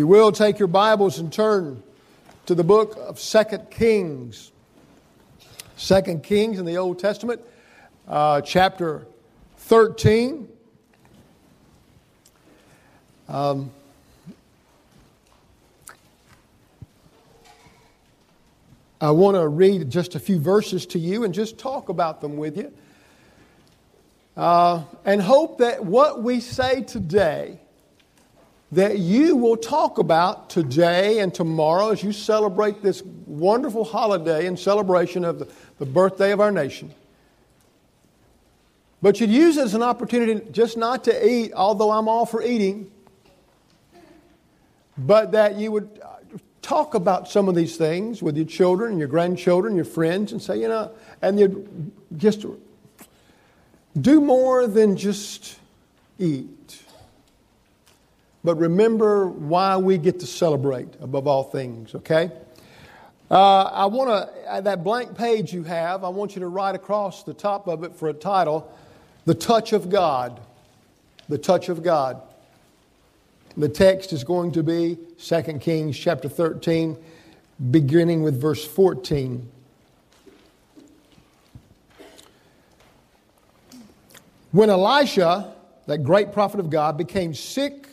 you will, take your Bibles and turn to the book of Second Kings. Second Kings in the Old Testament, uh, chapter 13. Um, I want to read just a few verses to you and just talk about them with you. Uh, and hope that what we say today that you will talk about today and tomorrow as you celebrate this wonderful holiday in celebration of the, the birthday of our nation. But you'd use it as an opportunity just not to eat, although I'm all for eating, but that you would uh, talk about some of these things with your children and your grandchildren, your friends, and say, you know, and you'd just do more than just eat. But remember why we get to celebrate above all things, okay? Uh, I want to, uh, that blank page you have, I want you to write across the top of it for a title The Touch of God. The Touch of God. The text is going to be 2 Kings chapter 13, beginning with verse 14. When Elisha, that great prophet of God, became sick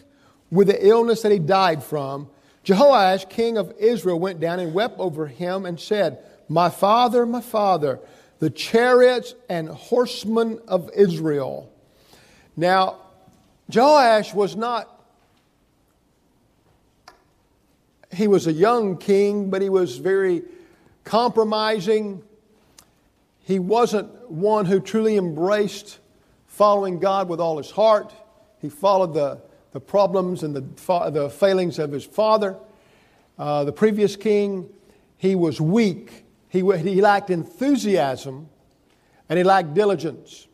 with the illness that he died from, Jehoash, king of Israel, went down and wept over him and said, My father, my father, the chariots and horsemen of Israel. Now, Jehoash was not, he was a young king, but he was very compromising. He wasn't one who truly embraced following God with all his heart. He followed the the problems and the, the failings of his father. Uh, the previous king, he was weak. He, he lacked enthusiasm and he lacked diligence.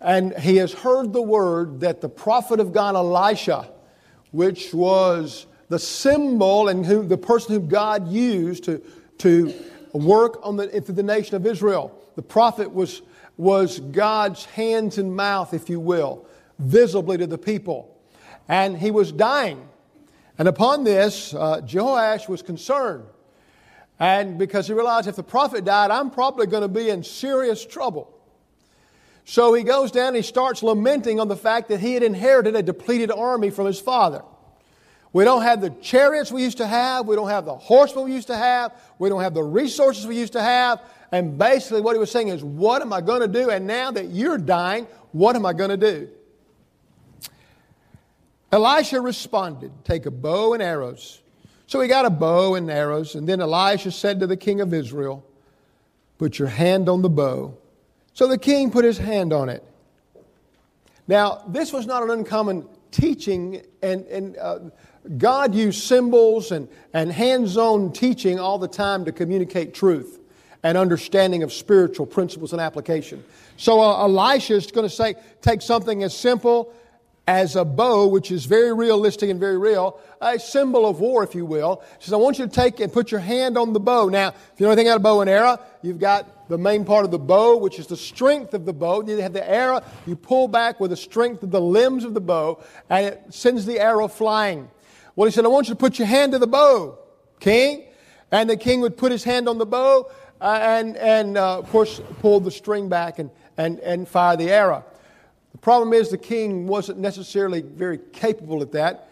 And he has heard the word that the prophet of God, Elisha, which was the symbol and who, the person who God used to, to work on the, the nation of Israel. The prophet was, was God's hands and mouth, if you will, visibly to the people and he was dying. And upon this, uh, Jehoash was concerned. And because he realized if the prophet died, I'm probably going to be in serious trouble. So he goes down and he starts lamenting on the fact that he had inherited a depleted army from his father. We don't have the chariots we used to have. We don't have the horsemen we used to have. We don't have the resources we used to have. And basically, what he was saying is, What am I going to do? And now that you're dying, what am I going to do? Elisha responded, Take a bow and arrows. So he got a bow and arrows, and then Elisha said to the king of Israel, Put your hand on the bow. So the king put his hand on it. Now, this was not an uncommon teaching, and, and uh, God used symbols and, and hands on teaching all the time to communicate truth and understanding of spiritual principles and application. So uh, Elisha is going to say, take something as simple as a bow, which is very realistic and very real, a symbol of war, if you will. He says, I want you to take and put your hand on the bow. Now, if you know anything about a bow and arrow, you've got the main part of the bow, which is the strength of the bow. You have the arrow, you pull back with the strength of the limbs of the bow, and it sends the arrow flying. Well, he said, I want you to put your hand to the bow, king. And the king would put his hand on the bow uh, and, and uh, of course, pull the string back and, and, and fire the arrow. The problem is the king wasn't necessarily very capable at that,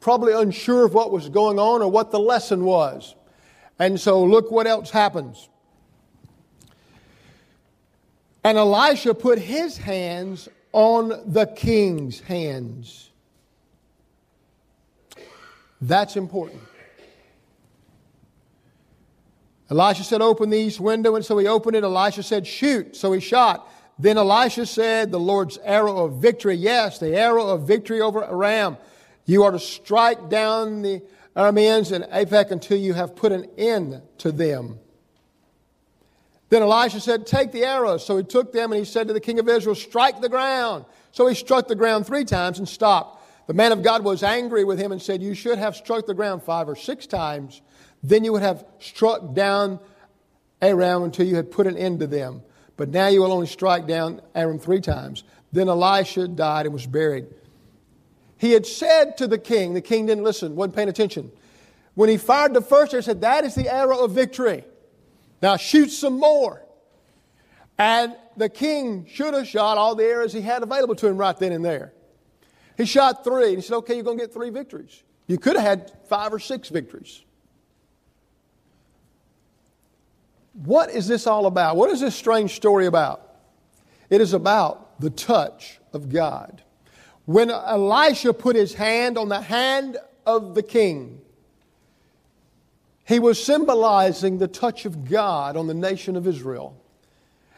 probably unsure of what was going on or what the lesson was. And so look what else happens. And Elisha put his hands on the king's hands. That's important. Elisha said, Open the east window. And so he opened it. Elisha said, Shoot. So he shot. Then Elisha said, The Lord's arrow of victory, yes, the arrow of victory over Aram. You are to strike down the Arameans in Aphek until you have put an end to them. Then Elisha said, Take the arrows. So he took them and he said to the king of Israel, Strike the ground. So he struck the ground three times and stopped. The man of God was angry with him and said, You should have struck the ground five or six times. Then you would have struck down Aram until you had put an end to them. But now you will only strike down Aram three times. Then Elisha died and was buried. he had said to the king, the king didn't listen, wasn't paying attention. When he fired the first arrow, he said, That is the arrow of victory. Now shoot some more. And the king should have shot all the arrows he had available to him right then and there. He shot three, and he said, Okay, you're going to get three victories. You could have had five or six victories. What is this all about? What is this strange story about? It is about the touch of God. When Elisha put his hand on the hand of the king, he was symbolizing the touch of God on the nation of Israel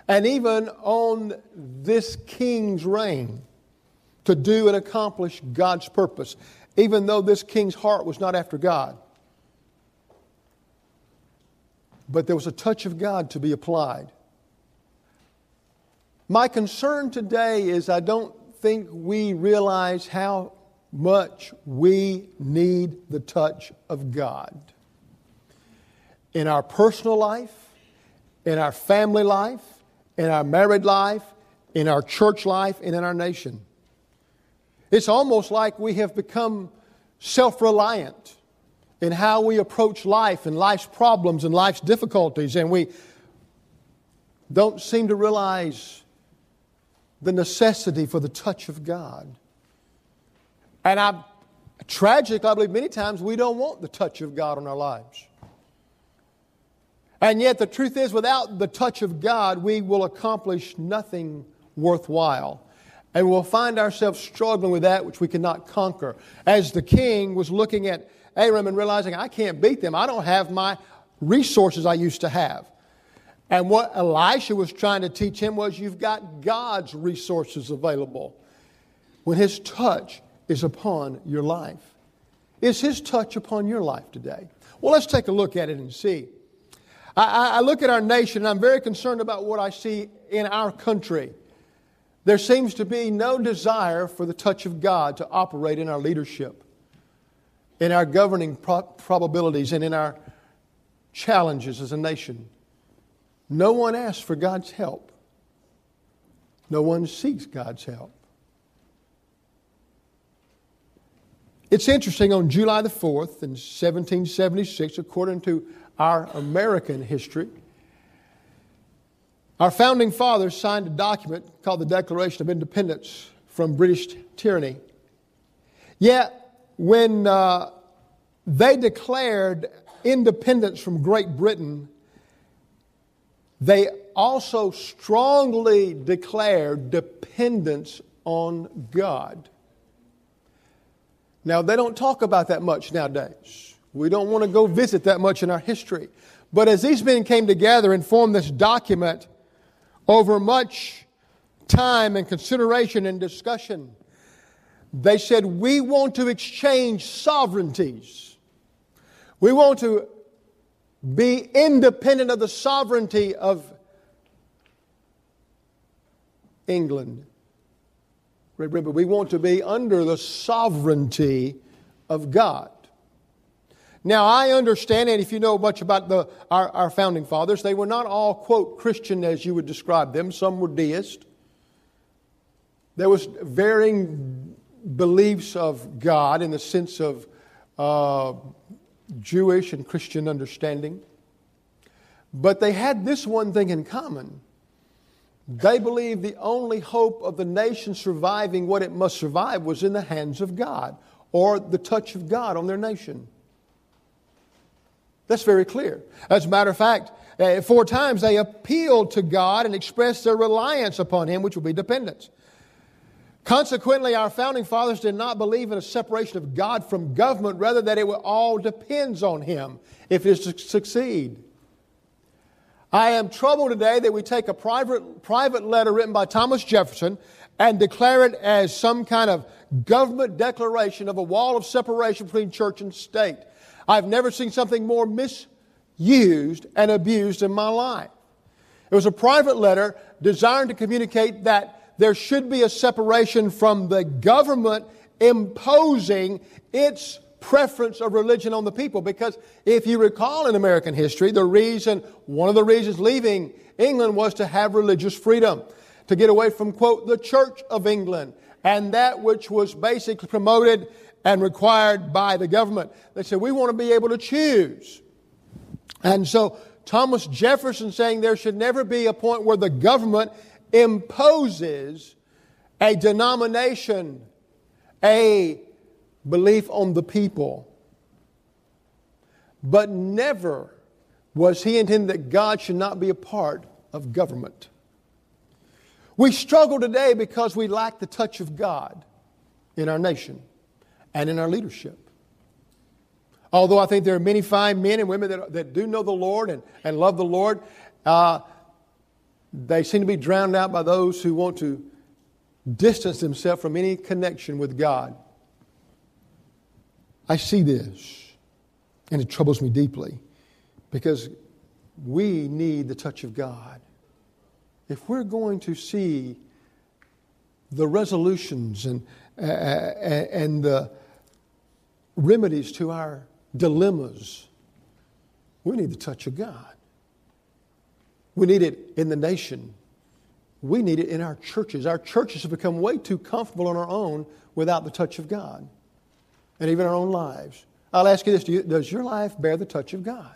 and even on this king's reign to do and accomplish God's purpose, even though this king's heart was not after God. But there was a touch of God to be applied. My concern today is I don't think we realize how much we need the touch of God in our personal life, in our family life, in our married life, in our church life, and in our nation. It's almost like we have become self reliant in how we approach life and life's problems and life's difficulties, and we don't seem to realize the necessity for the touch of God. And I'm tragic, I believe many times we don't want the touch of God in our lives. And yet, the truth is, without the touch of God, we will accomplish nothing worthwhile. And we'll find ourselves struggling with that which we cannot conquer. As the king was looking at Aram and realizing, I can't beat them, I don't have my resources I used to have. And what Elisha was trying to teach him was, you've got God's resources available when his touch is upon your life. Is his touch upon your life today? Well, let's take a look at it and see. I, I look at our nation and I'm very concerned about what I see in our country. There seems to be no desire for the touch of God to operate in our leadership, in our governing pro- probabilities, and in our challenges as a nation. No one asks for God's help. No one seeks God's help. It's interesting, on July the 4th in 1776, according to our American history. Our founding fathers signed a document called the Declaration of Independence from British tyranny. Yet, when uh, they declared independence from Great Britain, they also strongly declared dependence on God. Now, they don't talk about that much nowadays. We don't want to go visit that much in our history. But as these men came together and formed this document over much time and consideration and discussion, they said, We want to exchange sovereignties. We want to be independent of the sovereignty of England. Remember, we want to be under the sovereignty of God. Now, I understand, and if you know much about the, our, our founding fathers, they were not all, quote, Christian as you would describe them. Some were deist. There was varying beliefs of God in the sense of uh, Jewish and Christian understanding. But they had this one thing in common. They believed the only hope of the nation surviving what it must survive was in the hands of God or the touch of God on their nation. That's very clear. As a matter of fact, uh, four times they appealed to God and expressed their reliance upon Him, which would be dependence. Consequently, our founding fathers did not believe in a separation of God from government, rather, that it all depends on Him if it is to succeed. I am troubled today that we take a private, private letter written by Thomas Jefferson and declare it as some kind of government declaration of a wall of separation between church and state. I've never seen something more misused and abused in my life. It was a private letter designed to communicate that there should be a separation from the government imposing its preference of religion on the people. Because if you recall in American history, the reason, one of the reasons leaving England was to have religious freedom, to get away from, quote, the Church of England and that which was basically promoted and required by the government. They said, we want to be able to choose. And so Thomas Jefferson saying there should never be a point where the government imposes a denomination, a belief on the people. But never was he intended that God should not be a part of government. We struggle today because we lack the touch of God in our nation and in our leadership. Although I think there are many fine men and women that, that do know the Lord and, and love the Lord, uh, they seem to be drowned out by those who want to distance themselves from any connection with God. I see this, and it troubles me deeply because we need the touch of God. If we're going to see the resolutions and, uh, and the remedies to our dilemmas, we need the touch of God. We need it in the nation. We need it in our churches. Our churches have become way too comfortable on our own without the touch of God and even our own lives. I'll ask you this do you, Does your life bear the touch of God?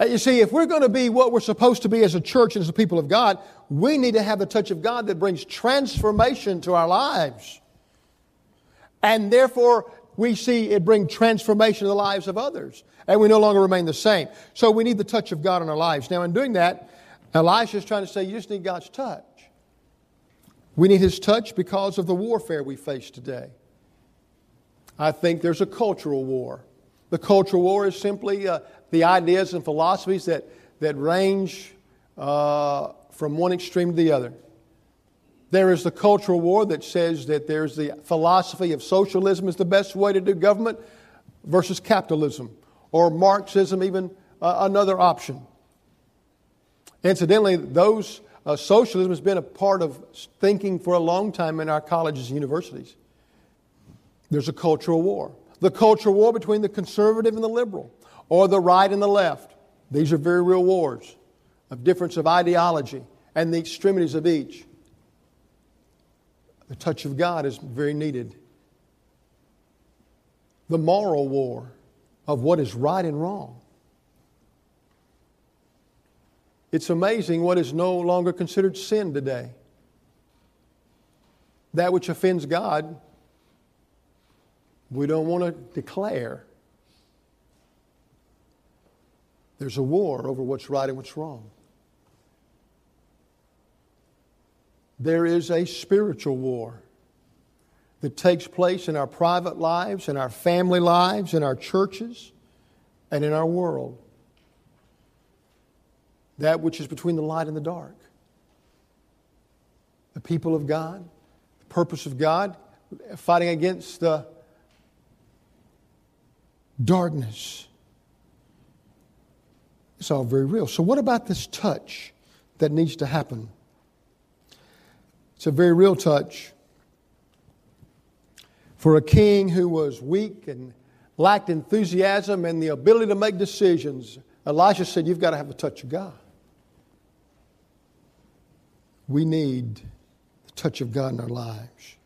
Uh, you see, if we're going to be what we're supposed to be as a church and as a people of God, we need to have the touch of God that brings transformation to our lives. And therefore, we see it bring transformation to the lives of others. And we no longer remain the same. So we need the touch of God in our lives. Now, in doing that, Elisha is trying to say you just need God's touch. We need his touch because of the warfare we face today. I think there's a cultural war. The cultural war is simply uh, the ideas and philosophies that, that range uh, from one extreme to the other. There is the cultural war that says that there's the philosophy of socialism is the best way to do government versus capitalism, or Marxism, even uh, another option. Incidentally, those uh, socialism has been a part of thinking for a long time in our colleges and universities. There's a cultural war. The cultural war between the conservative and the liberal, or the right and the left. These are very real wars of difference of ideology and the extremities of each. The touch of God is very needed. The moral war of what is right and wrong. It's amazing what is no longer considered sin today. That which offends God, we don't want to declare. There's a war over what's right and what's wrong. There is a spiritual war that takes place in our private lives, in our family lives, in our churches, and in our world. That which is between the light and the dark. The people of God, the purpose of God, fighting against the darkness. It's all very real. So, what about this touch that needs to happen? It's a very real touch. For a king who was weak and lacked enthusiasm and the ability to make decisions, Elisha said, You've got to have the touch of God. We need the touch of God in our lives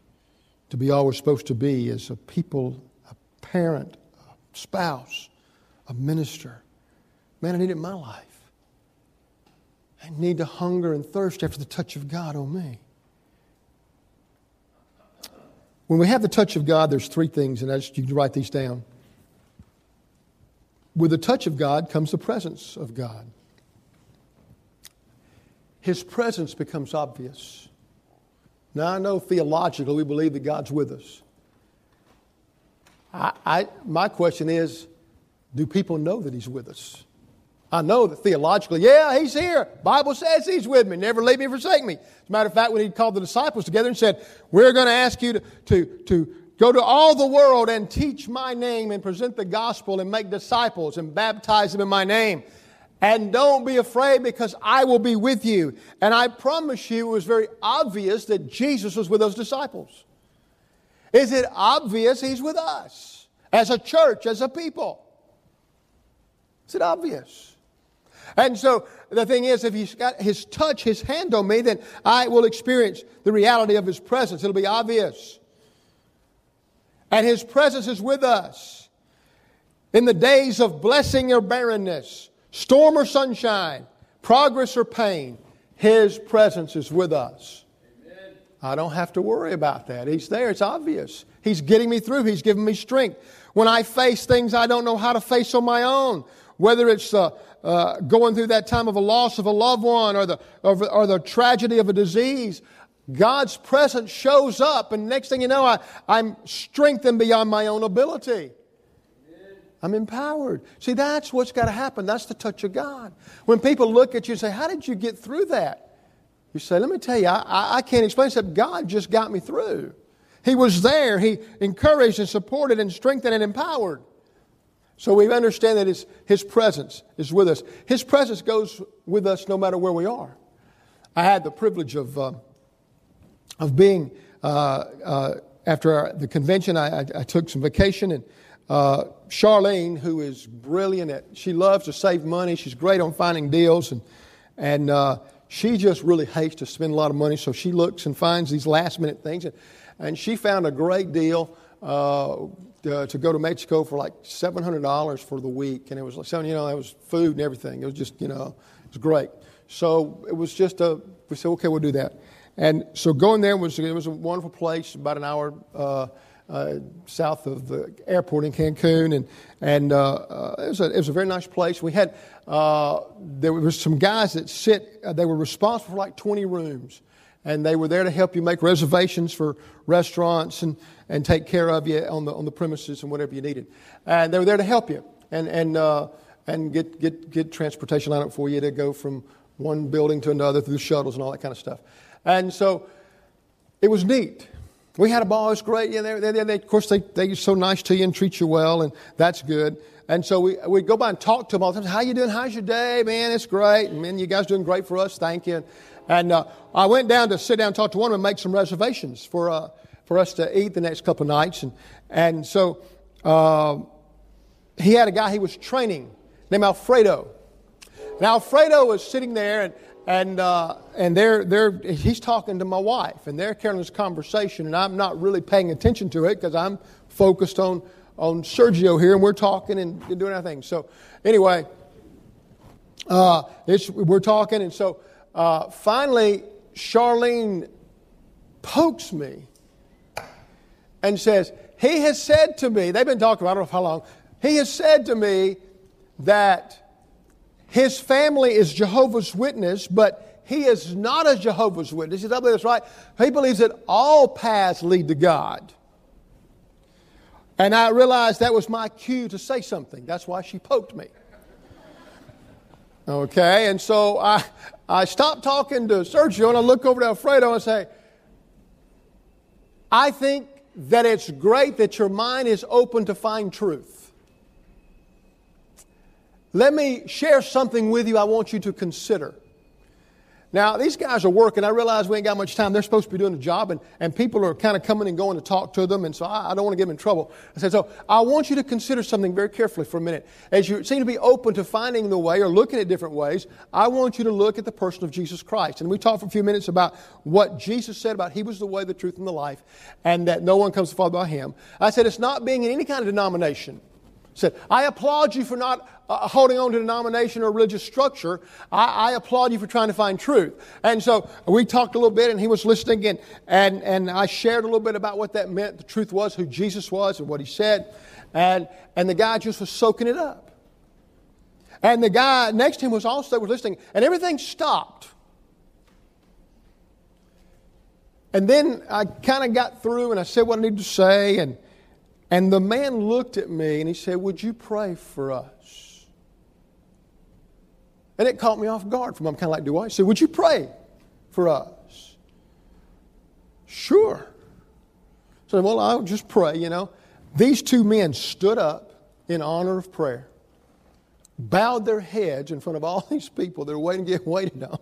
to be all we're supposed to be as a people, a parent, a spouse, a minister. Man, I need it in my life. I need to hunger and thirst after the touch of God on me. When we have the touch of God, there's three things, and I just, you can write these down. With the touch of God comes the presence of God. His presence becomes obvious. Now, I know theologically we believe that God's with us. I, I, my question is do people know that He's with us? I know that theologically, yeah, he's here. Bible says he's with me. Never leave me, forsake me. As a matter of fact, when he called the disciples together and said, we're going to ask you to, to, to go to all the world and teach my name and present the gospel and make disciples and baptize them in my name. And don't be afraid because I will be with you. And I promise you, it was very obvious that Jesus was with those disciples. Is it obvious he's with us as a church, as a people? Is it obvious? And so the thing is, if he's got his touch, his hand on me, then I will experience the reality of his presence. It'll be obvious. And his presence is with us in the days of blessing or barrenness, storm or sunshine, progress or pain. His presence is with us. I don't have to worry about that. He's there. It's obvious. He's getting me through. He's giving me strength. When I face things I don't know how to face on my own, whether it's uh, uh, going through that time of a loss of a loved one or the, or, or the tragedy of a disease, God's presence shows up, and next thing you know, I, I'm strengthened beyond my own ability. I'm empowered. See, that's what's got to happen. That's the touch of God. When people look at you and say, How did you get through that? You say, Let me tell you, I, I can't explain except God just got me through. He was there. He encouraged and supported and strengthened and empowered. So we understand that his, his presence is with us. His presence goes with us no matter where we are. I had the privilege of, uh, of being, uh, uh, after our, the convention, I, I, I, took some vacation, and uh, Charlene, who is brilliant at, she loves to save money, she's great on finding deals, and, and uh, she just really hates to spend a lot of money, so she looks and finds these last minute things. And, and she found a great deal uh, to, to, go to Mexico for like $700 for the week. And it was like, you know, that was food and everything. It was just, you know, it was great. So it was just a, we said, okay, we'll do that. And so going there was, it was a wonderful place, about an hour uh, uh, south of the airport in Cancun. And, and uh, uh, it, was a, it was a very nice place. We had, uh, there were some guys that sit, they were responsible for like 20 rooms and they were there to help you make reservations for restaurants and, and take care of you on the, on the premises and whatever you needed. And they were there to help you and, and, uh, and get, get, get transportation lined up for you to go from one building to another through shuttles and all that kind of stuff. And so it was neat. We had a ball. It was great. Yeah, they, they, they, of course, they, they're so nice to you and treat you well, and that's good. And so we, we'd go by and talk to them all the time. How you doing? How's your day? Man, it's great. And man, you guys doing great for us. Thank you. Uh, I went down to sit down and talk to one of them and make some reservations for, uh, for us to eat the next couple of nights. And, and so uh, he had a guy he was training named Alfredo. And Alfredo was sitting there and, and, uh, and they're, they're, he's talking to my wife and they're carrying this conversation and I'm not really paying attention to it because I'm focused on, on Sergio here and we're talking and doing our thing. So anyway, uh, we're talking and so uh, finally, Charlene pokes me and says, He has said to me, they've been talking, I don't know how long, he has said to me that his family is Jehovah's Witness, but he is not a Jehovah's Witness. He I believe that's right. He believes that all paths lead to God. And I realized that was my cue to say something. That's why she poked me. Okay, and so I, I stop talking to Sergio and I look over to Alfredo and say, I think that it's great that your mind is open to find truth. Let me share something with you I want you to consider. Now, these guys are working. I realize we ain't got much time. They're supposed to be doing a job, and, and people are kind of coming and going to talk to them, and so I, I don't want to get them in trouble. I said, so I want you to consider something very carefully for a minute. As you seem to be open to finding the way or looking at different ways, I want you to look at the person of Jesus Christ. And we talked for a few minutes about what Jesus said about He was the way, the truth, and the life, and that no one comes to Father by Him. I said, it's not being in any kind of denomination said, I applaud you for not uh, holding on to denomination or religious structure. I, I, applaud you for trying to find truth. And so we talked a little bit, and he was listening, and, and, and I shared a little bit about what that meant. The truth was who Jesus was and what he said. And, and the guy just was soaking it up. And the guy next to him was also was listening, and everything stopped. And then I kind of got through, and I said what I needed to say, and and the man looked at me and he said, Would you pray for us? And it caught me off guard from I'm kind of like, Do I? He said, Would you pray for us? Sure. So, well, I'll just pray, you know. These two men stood up in honor of prayer, bowed their heads in front of all these people that are waiting to get waited on,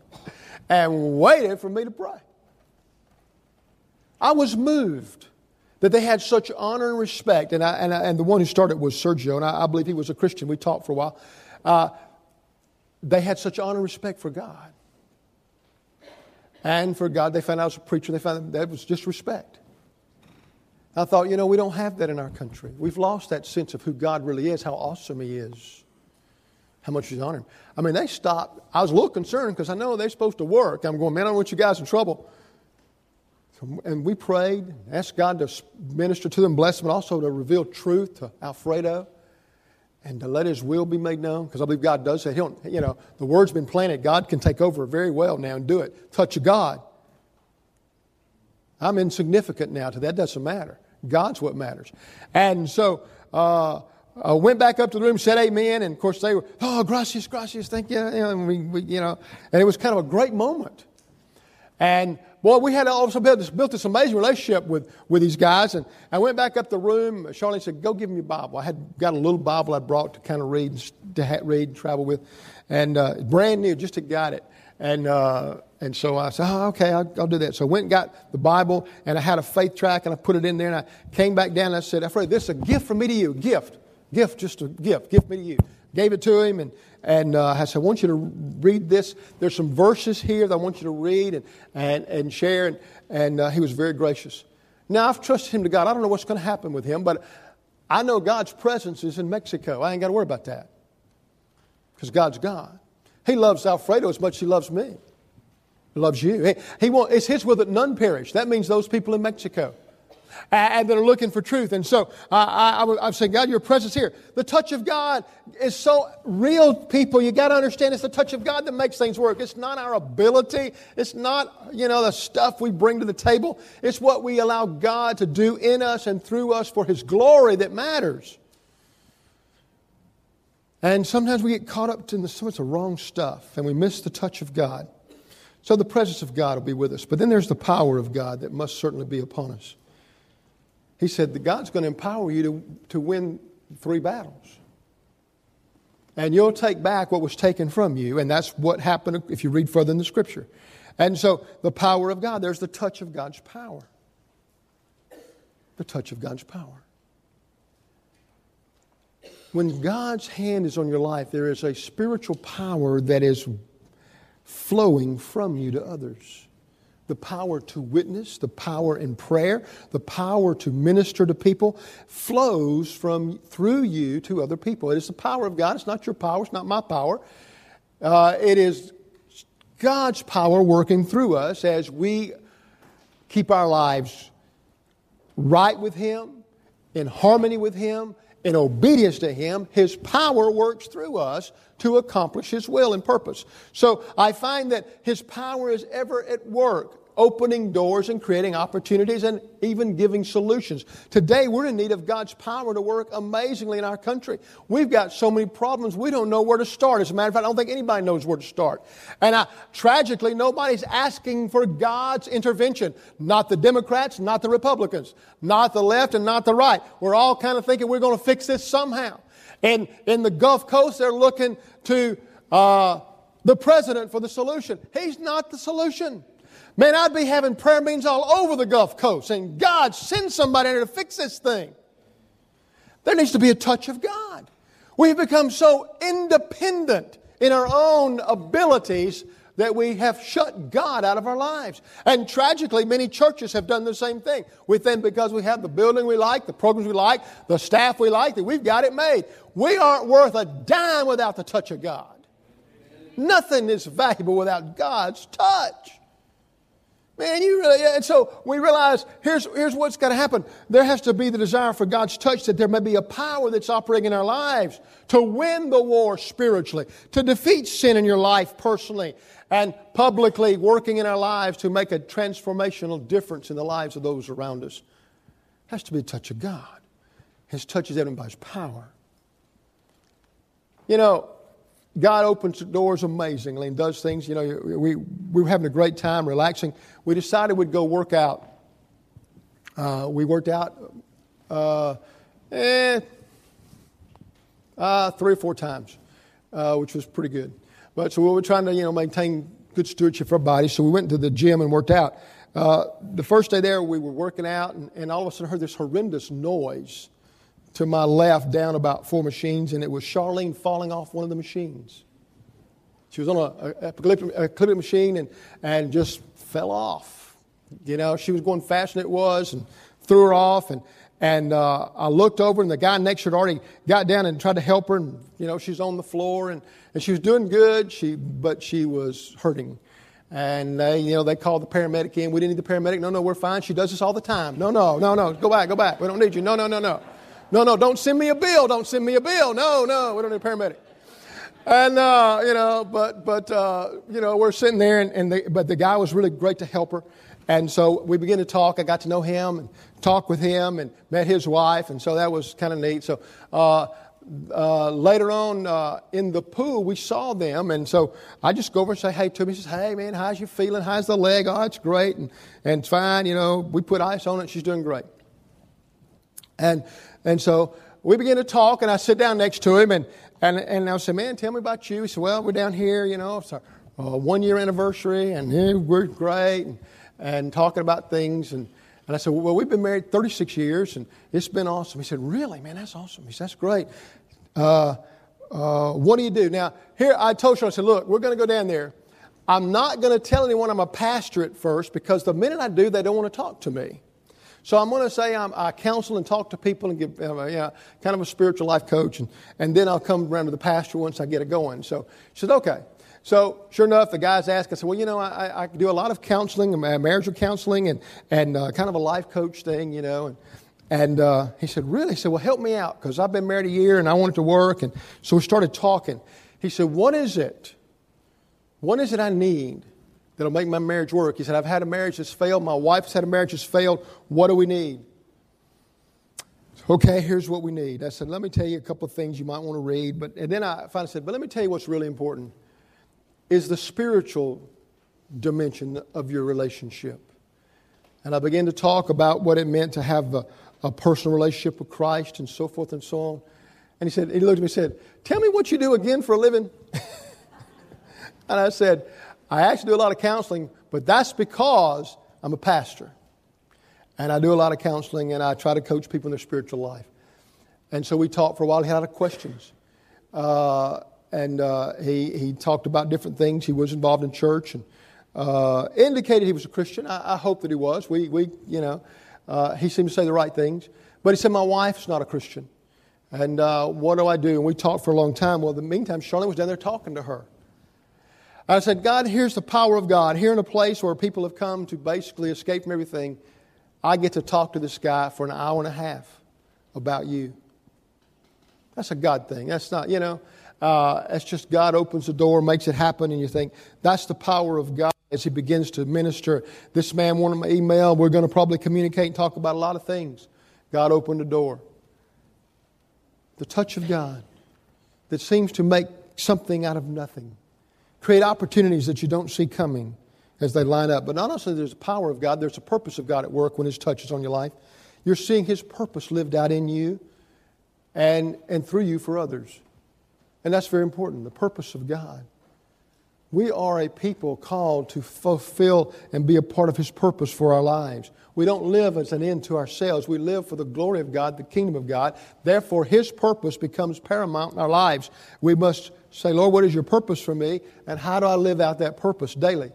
and waited for me to pray. I was moved that they had such honor and respect. And, I, and, I, and the one who started was Sergio, and I, I, believe he was a Christian. We talked for a while. Uh, they had such honor and respect for God. And for God, they found out I was a preacher, they found that was just respect. I thought, you know, we don't have that in our country. We've lost that sense of who God really is, how awesome He is, how much He's honored. I mean, they stopped. I was a little concerned because I know they're supposed to work. I'm going, man, I don't want you guys in trouble. And we prayed, asked God to minister to them, bless them, but also to reveal truth to Alfredo and to let His will be made known. Because I believe God does that. He don't, you know, the word's been planted. God can take over very well now and do it. Touch of God. I'm insignificant now to that. Doesn't matter. God's what matters. And so uh, I went back up to the room, said amen, and of course they were, oh, gracias, gracias, thank you. And we, we, you know, and it was kind of a great moment. And boy, we had also built this, built this amazing relationship with, with these guys. And I went back up the room. Charlene said, "Go give me your Bible." I had got a little Bible I brought to kind of read, to read, and travel with, and uh, brand new, just to guide it. And uh, and so I said, oh, okay, I'll, I'll, do that. So I went and got the Bible, and I had a faith tract, and I put it in there, and I came back down, and I said, Alfred, this is a gift from me to you, gift, gift, just a gift, gift me to you. Gave it to him, and and uh, I said, I want you to read this. There's some verses here that I want you to read and, and, and share. And, and uh, he was very gracious. Now, I've trusted him to God. I don't know what's going to happen with him, but I know God's presence is in Mexico. I ain't got to worry about that because God's God. He loves Alfredo as much as he loves me. He loves you. He, he want, it's his will that none perish. That means those people in Mexico and that are looking for truth. And so I, I, I'm saying, God, your presence here. The touch of God is so real, people. You got to understand it's the touch of God that makes things work. It's not our ability. It's not, you know, the stuff we bring to the table. It's what we allow God to do in us and through us for His glory that matters. And sometimes we get caught up in so much of wrong stuff and we miss the touch of God. So the presence of God will be with us. But then there's the power of God that must certainly be upon us. He said God's going to empower you to, to win three battles. And you'll take back what was taken from you. And that's what happened if you read further in the scripture. And so the power of God, there's the touch of God's power. The touch of God's power. When God's hand is on your life, there is a spiritual power that is flowing from you to others the power to witness, the power in prayer, the power to minister to people flows from through you to other people. It is the power of God. It's not your power. It's not my power. Uh, it is God's power working through us as we keep our lives right with Him, in harmony with Him, in obedience to Him, His power works through us to accomplish His will and purpose. So I find that His power is ever at work, opening doors and creating opportunities and even giving solutions. Today, we're in need of God's power to work amazingly in our country. We've got so many problems, we don't know where to start. As a matter of fact, I don't think anybody knows where to start. And I, tragically, nobody's asking for God's intervention. Not the Democrats, not the Republicans, not the left, and not the right. We're all kind of thinking we're going to fix this somehow. And in the Gulf Coast, they're looking to uh, the president for the solution. He's not the solution. Man, I'd be having prayer meetings all over the Gulf Coast saying, God, send somebody in here to fix this thing. There needs to be a touch of God. We've become so independent in our own abilities that we have shut God out of our lives. And tragically, many churches have done the same thing. We think because we have the building we like, the programs we like, the staff we like, that we've got it made. We aren't worth a dime without the touch of God. Nothing is valuable without God's touch. Man, you really, and so we realize here's, here's what's got to happen. There has to be the desire for God's touch that there may be a power that's operating in our lives to win the war spiritually, to defeat sin in your life personally, and publicly working in our lives to make a transformational difference in the lives of those around us. It has to be a touch of God. His touch is evident by His power. You know, God opens doors amazingly and does things. You know, we, we were having a great time, relaxing. We decided we'd go work out. Uh, we worked out uh, eh, uh, three or four times, uh, which was pretty good. But so we were trying to, you know, maintain good stewardship for our bodies. So we went to the gym and worked out. Uh, the first day there, we were working out, and, and all of a sudden heard this horrendous noise to my left down about four machines, and it was Charlene falling off one of the machines. She was on a, clipping machine and, and just fell off. You know, she was going faster than it was and threw her off. And, and uh, I looked over, and the guy next to her already got down and tried to help her. And, you know, she's on the floor, and, and she was doing good, she, but she was hurting. And they, you know, they called the paramedic in. We didn't need the paramedic. No, no, we're fine. She does this all the time. No, no, no, no. Go back, go back. We don't need you. No, no, no, no. No, no, don't send me a bill. Don't send me a bill. No, no, we don't need a paramedic. And, uh, you know, but, but uh, you know, we're sitting there, and, and the, but the guy was really great to help her. And so we began to talk. I got to know him and talk with him and met his wife. And so that was kind of neat. So uh, uh, later on uh, in the pool, we saw them. And so I just go over and say hey to him. He says, Hey, man, how's you feeling? How's the leg? Oh, it's great. And, and it's fine. You know, we put ice on it. She's doing great. And, and so we begin to talk, and I sit down next to him. And, and, and I said, Man, tell me about you. He said, Well, we're down here, you know, it's our uh, one year anniversary, and yeah, we're great. And, and talking about things. And, and I said, Well, we've been married 36 years, and it's been awesome. He said, Really, man, that's awesome. He said, That's great. Uh, uh, what do you do? Now, here I told you, I said, Look, we're going to go down there. I'm not going to tell anyone I'm a pastor at first because the minute I do, they don't want to talk to me. So I'm going to say I'm, i counsel and talk to people and give uh, yeah, kind of a spiritual life coach, and, and then I'll come around to the pastor once I get it going. So she said, okay. So sure enough, the guys asked, I said, well, you know, I, I do a lot of counseling, marital counseling, and, and uh, kind of a life coach thing, you know. And, and uh, he said, really? He said, well, help me out because I've been married a year and I wanted to work. And so we started talking. He said, what is it? What is it I need that'll make my marriage work? He said, I've had a marriage that's failed. My wife's had a marriage that's failed. What do we need? Okay, here's what we need. I said, let me tell you a couple of things you might want to read. But, and then I finally said, but let me tell you what's really important is the spiritual dimension of your relationship. And I began to talk about what it meant to have a, a personal relationship with Christ and so forth and so on. And he said, he looked at me and said, Tell me what you do again for a living. and I said, I actually do a lot of counseling, but that's because I'm a pastor. And I do a lot of counseling and I try to coach people in their spiritual life. And so we talked for a while. He had a lot of questions. Uh, and uh, he, he talked about different things. He was involved in church and uh, indicated he was a Christian. I, I, hope that he was. We, we you know, uh, he seemed to say the right things. But he said, My wife's not a Christian. And uh, what do I do? And we talked for a long time. Well, in the meantime, Charlotte was down there talking to her. I said, God, here's the power of God. Here in a place where people have come to basically escape from everything, I get to talk to this guy for an hour and a half about you. That's a God thing. That's not, you know. Uh, it's just God opens the door, makes it happen, and you think that's the power of God as He begins to minister. This man wanted my email. We're going to probably communicate and talk about a lot of things. God opened the door. The touch of God that seems to make something out of nothing, create opportunities that you don't see coming as they line up. But not only there's the power of God, there's a purpose of God at work when His touch is on your life. You're seeing His purpose lived out in you and, and through you for others. And that's very important the purpose of God. We are a people called to fulfill and be a part of His purpose for our lives. We don't live as an end to ourselves. We live for the glory of God, the kingdom of God. Therefore, His purpose becomes paramount in our lives. We must say, Lord, what is your purpose for me? And how do I live out that purpose daily?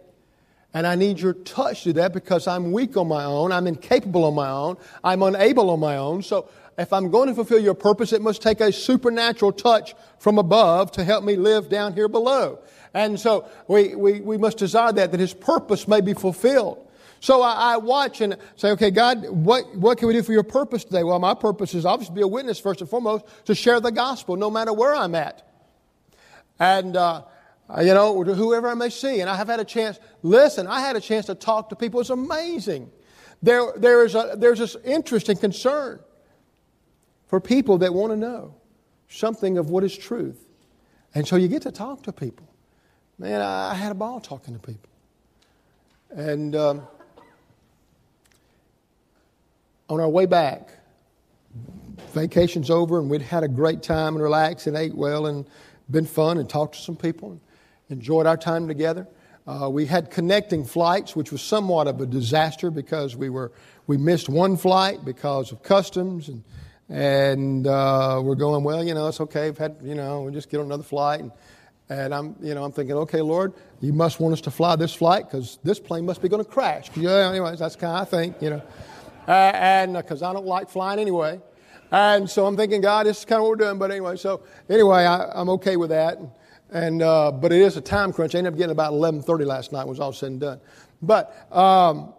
And I need your touch to that because I'm weak on my own. I'm incapable on my own. I'm unable on my own. So if I'm going to fulfill your purpose, it must take a supernatural touch from above to help me live down here below. And so we, we, we must desire that, that His purpose may be fulfilled. So I, I, watch and say, okay, God, what, what can we do for your purpose today? Well, my purpose is obviously to be a witness first and foremost, to share the gospel no matter where I'm at. And, uh, you know, whoever I may see. And I have had a chance, listen, I had a chance to talk to people. It's amazing. There, there is a, there's this interest and concern for people that want to know something of what is truth. And so you get to talk to people. Man, I, had a ball talking to people. And um, on our way back, vacation's over, and we'd had a great time and relaxed and ate well and been fun and talked to some people and enjoyed our time together. Uh, we had connecting flights, which was somewhat of a disaster because we were we missed one flight because of customs and and uh, we're going, well, you know, it's okay. We've had, you know, we just get on another flight. And, And I'm, you know, I'm thinking, okay, Lord, you must want us to fly this flight because this plane must be going to crash. Yeah, anyways, that's kind of I think, you know. Uh, and because uh, I don't like flying anyway. And so I'm thinking, God, this is kind of what we're doing. But anyway, so anyway, I, am okay with that. And, uh, but it is a time crunch. I ended up getting about 11:30 last night. Was all said and done. But um,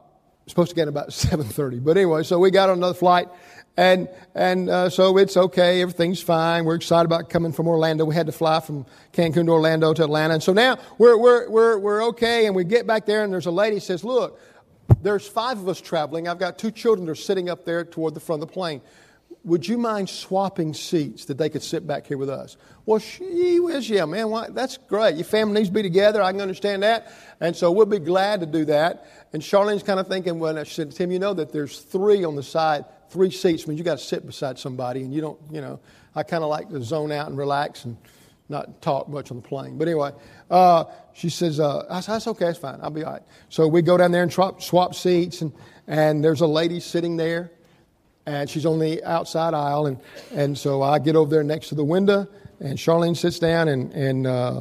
supposed to get about 7:30. But anyway, so we got on another flight, and and uh, so it's okay. Everything's fine. We're excited about coming from Orlando. We had to fly from Cancun to Orlando to Atlanta, and so now we're we're we're we're okay. And we get back there, and there's a lady says, "Look, there's five of us traveling. I've got two children that are sitting up there toward the front of the plane." Would you mind swapping seats that they could sit back here with us? Well, she was, yeah, man, why, that's great. Your family needs to be together. I can understand that. And so we'll be glad to do that. And Charlene's kind of thinking, well, she said, Tim, you know that there's three on the side, three seats. I mean, you got to sit beside somebody, and you don't, you know, I kind of like to zone out and relax and not talk much on the plane. But anyway, uh, she says, uh, I said, that's okay, that's fine. I'll be all right. So we go down there and swap seats, and, and there's a lady sitting there and she's on the outside aisle. And, and so I get over there next to the window, and Charlene sits down, and, and uh,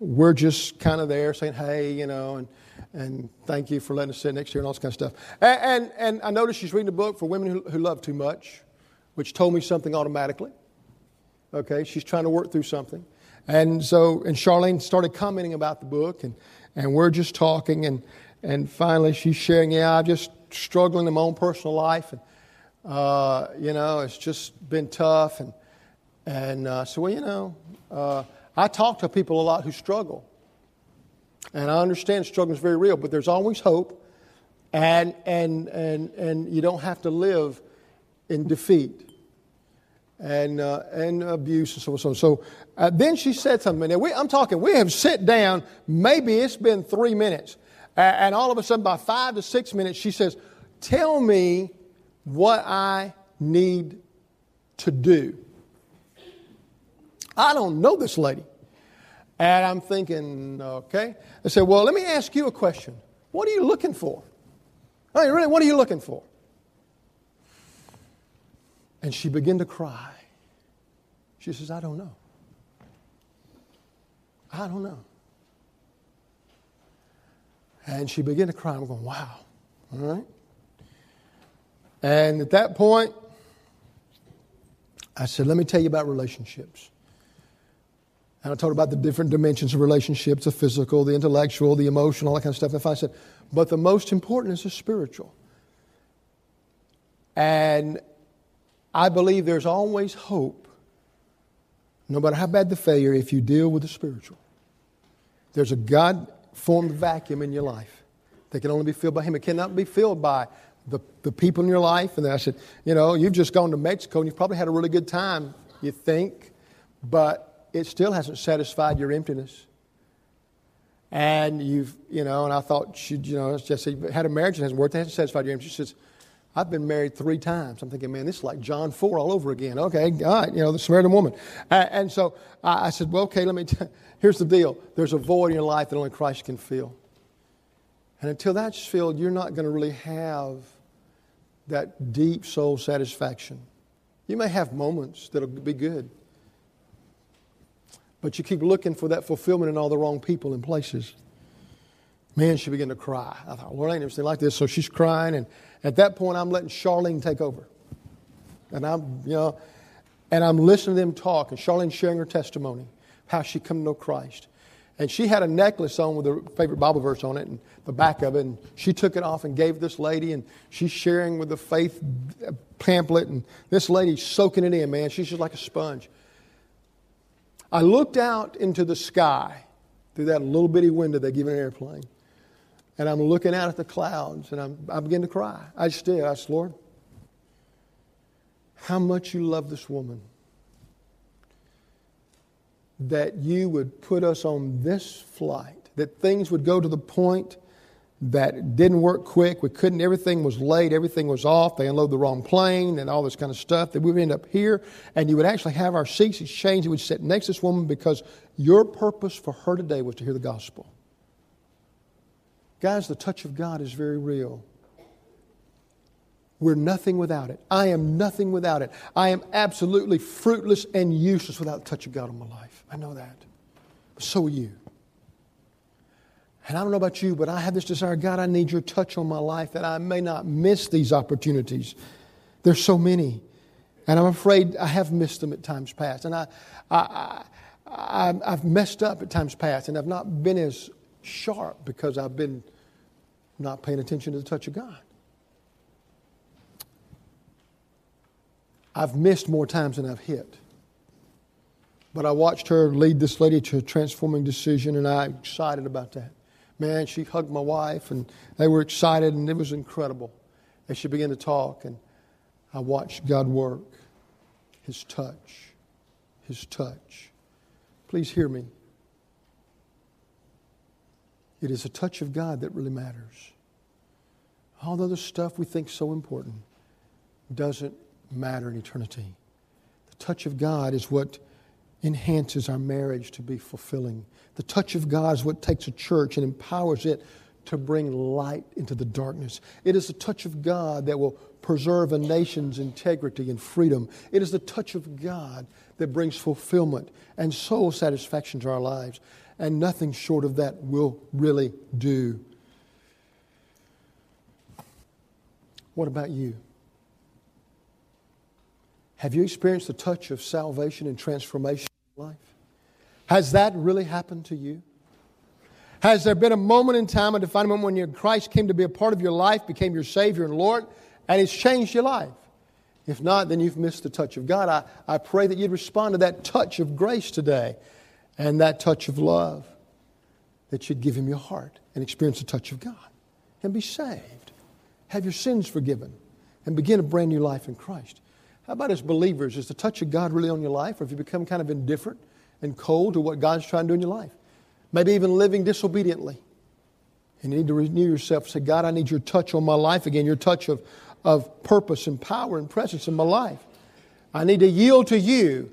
we're just kind of there saying, hey, you know, and, and thank you for letting us sit next to you and all this kind of stuff. And, and, and I noticed she's reading a book for women who, who love too much, which told me something automatically. Okay, she's trying to work through something. And so, and Charlene started commenting about the book, and, and we're just talking, and, and finally she's sharing, yeah, I'm just struggling in my own personal life. And, uh, you know, it's just been tough. And, and uh, so, well, you know, uh, I talk to people a lot who struggle. And I understand struggle is very real, but there's always hope. And, and, and, and you don't have to live in defeat and, uh, and abuse and so on. So, so uh, then she said something. And we, I'm talking, we have sat down, maybe it's been three minutes. and all of a sudden, by five to six minutes, she says, Tell me what I need to do. I don't know this lady. And I'm thinking, okay. I said, well, let me ask you a question. What are you looking for? I mean, really, what are you looking for? And she began to cry. She says, I don't know. I don't know. And she began to cry. I'm going, wow. All right. And at that point, I said, Let me tell you about relationships. And I told about the different dimensions of relationships the physical, the intellectual, the emotional, all that kind of stuff. And I said, But the most important is the spiritual. And I believe there's always hope, no matter how bad the failure, if you deal with the spiritual. There's a God formed vacuum in your life that can only be filled by Him. It cannot be filled by the, the people in your life. And then I said, you know, you've just gone to Mexico and you've probably had a really good time, you think, but it still hasn't satisfied your emptiness. And you've, you know, and I thought she, you know, just had a marriage that hasn't worked, that hasn't satisfied your emptiness. She says, I've been married three times. I'm thinking, man, this is like John 4 all over again. Okay, right, you know, the Samaritan woman. And, and so I, I, said, well, okay, let me, t- here's the deal. There's a void in your life that only Christ can fill. And until that's filled, you're not going to really have that deep soul satisfaction. You may have moments that'll be good, but you keep looking for that fulfillment in all the wrong people and places. Man, she began to cry. I thought, Lord, I ain't never seen like this. So she's crying, and at that point, I'm letting Charlene take over. And I'm, you know, and I'm listening to them talk, and Charlene sharing her testimony, how she come to know Christ. And she had a necklace on with her favorite Bible verse on it and the back of it. And she took it off and gave this lady. And she's sharing with the faith pamphlet. And this lady's soaking it in, man. She's just like a sponge. I looked out into the sky through that little bitty window they give in an airplane. And I'm looking out at the clouds. And I'm, I begin to cry. I just did. I said, Lord, how much you love this woman that you would put us on this flight, that things would go to the point that didn't work quick. We couldn't, everything was late, everything was off. They unloaded the wrong plane and all this kind of stuff. That we would end up here and you would actually have our seats exchanged. You would sit next to this woman because your purpose for her today was to hear the gospel. Guys, the touch of God is very real. We're nothing without it. I am nothing without it. I am absolutely fruitless and useless without the touch of God in my life. I know that. So will you. And I don't know about you, but I have this desire God, I need your touch on my life that I may not miss these opportunities. There's so many. And I'm afraid I have missed them at times past. And I, I, I, I've messed up at times past, and I've not been as sharp because I've been not paying attention to the touch of God. I've missed more times than I've hit. But I watched her lead this lady to a transforming decision, and I'm excited about that. Man, she hugged my wife, and they were excited, and it was incredible. As she began to talk, and I watched God work, His touch, His touch. Please hear me. It is a touch of God that really matters. All the other stuff we think so important doesn't matter in eternity. The touch of God is what enhances our marriage to be fulfilling. The touch of God is what takes a church and empowers it to bring light into the darkness. It is the touch of God that will preserve a nation's integrity and freedom. It is the touch of God that brings fulfillment and soul satisfaction to our lives. And nothing short of that will really do. What about you? Have you experienced the touch of salvation and transformation in life? Has that really happened to you? Has there been a moment in time, a defining moment when your Christ came to be a part of your life, became your Savior and Lord, and it's changed your life? If not, then you've missed the touch of God. I, I pray that you'd respond to that touch of grace today and that touch of love, that you'd give Him your heart and experience the touch of God and be saved. Have your sins forgiven and begin a brand new life in Christ. How about as believers? Is the touch of God really on your life, or have you become kind of indifferent and cold to what God's trying to do in your life? Maybe even living disobediently. And you need to renew yourself. Say, God, I need your touch on my life again, your touch of, of purpose and power and presence in my life. I need to yield to you.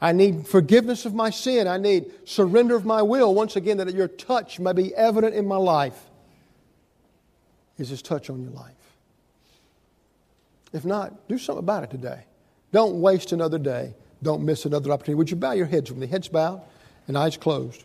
I need forgiveness of my sin. I need surrender of my will. Once again, that your touch may be evident in my life. Is His touch on your life? If not, do something about it today. Don't waste another day. Don't miss another opportunity. Would you bow your heads with me? Heads bowed and eyes closed.